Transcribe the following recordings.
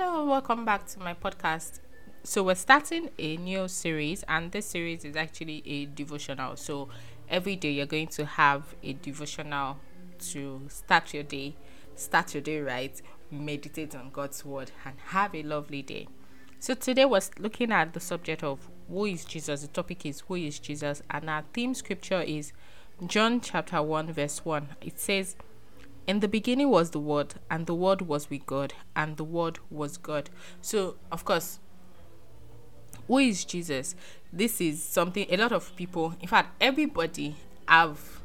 Hello, welcome back to my podcast. So, we're starting a new series, and this series is actually a devotional. So, every day you're going to have a devotional to start your day, start your day right, meditate on God's word, and have a lovely day. So, today we're looking at the subject of who is Jesus. The topic is who is Jesus, and our theme scripture is John chapter 1, verse 1. It says, in the beginning was the word and the word was with god and the word was god. So of course who is jesus? This is something a lot of people in fact everybody have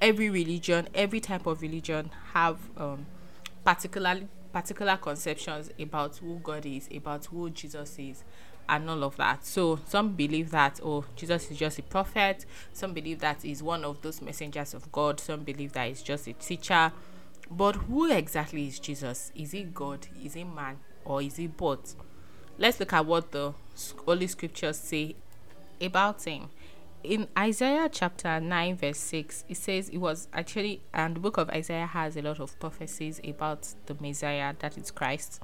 every religion every type of religion have um particular particular conceptions about who god is about who jesus is and all of that. So some believe that oh Jesus is just a prophet, some believe that he's one of those messengers of God, some believe that he's just a teacher, but who exactly is Jesus? Is he God? Is he man? Or is he both? Let's look at what the Holy Scriptures say about him. In Isaiah chapter 9, verse 6, it says it was actually, and the book of Isaiah has a lot of prophecies about the Messiah, that is Christ.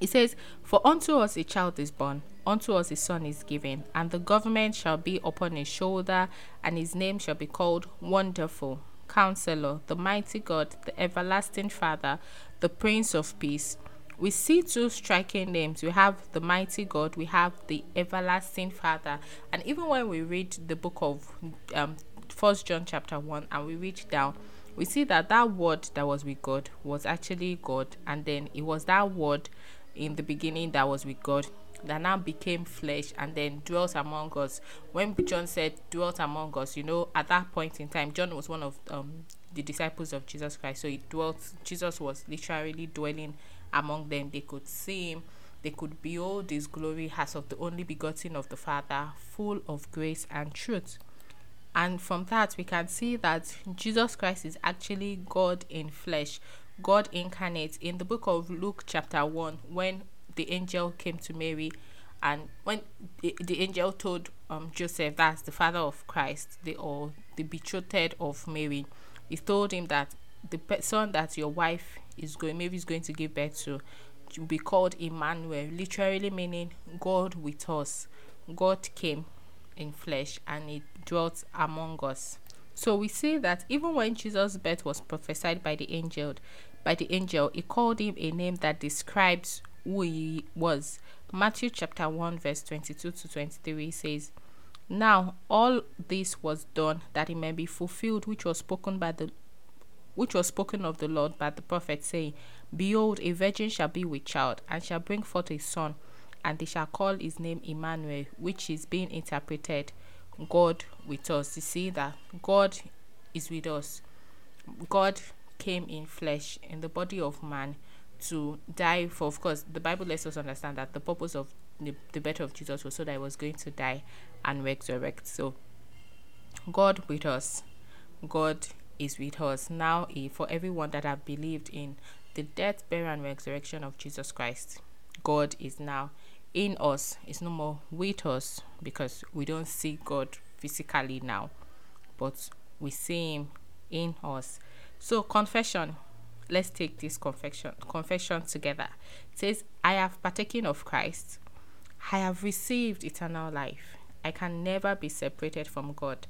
It says, For unto us a child is born, unto us a son is given, and the government shall be upon his shoulder, and his name shall be called Wonderful Counselor, the mighty God, the everlasting Father, the Prince of Peace. We see two striking names. We have the mighty God, we have the everlasting Father. And even when we read the book of um, First John chapter 1 and we reach down, we see that that word that was with God was actually God, and then it was that word in the beginning that was with God that now became flesh and then dwelt among us. When John said dwelt among us, you know, at that point in time, John was one of um, the disciples of Jesus Christ. So he dwelt, Jesus was literally dwelling among them. They could see him, they could behold his glory as of the only begotten of the Father, full of grace and truth. And from that, we can see that Jesus Christ is actually God in flesh, God incarnate. In the book of Luke, chapter 1, when the angel came to Mary, and when the, the angel told um, Joseph, that's the father of Christ, the or the betrothed of Mary, he told him that the son that your wife is going, Mary is going to give birth to, will be called Emmanuel, literally meaning God with us. God came in flesh and he dwelt among us. So we see that even when Jesus' birth was prophesied by the angel, by the angel, he called him a name that describes who he was. Matthew chapter 1, verse 22 to 23 says, Now all this was done that it may be fulfilled which was spoken by the which was spoken of the Lord by the prophet, saying, Behold, a virgin shall be with child, and shall bring forth a son, and they shall call his name Emmanuel, which is being interpreted God with us. You see that God is with us. God came in flesh in the body of man to die for of course the bible lets us understand that the purpose of the, the birth of jesus was so that he was going to die and resurrect. So god with us. God is with us. Now for everyone that have believed in the death burial and resurrection of jesus christ god is now in us. Is no more with us because we don't see god physically now but we see him in us. So confession let's take this confession confession together. It says, I have partaken of Christ. I have received eternal life. I can never be separated from God.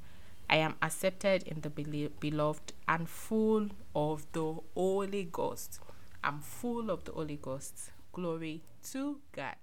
I am accepted in the beloved and full of the Holy Ghost. I'm full of the Holy Ghost. Glory to God.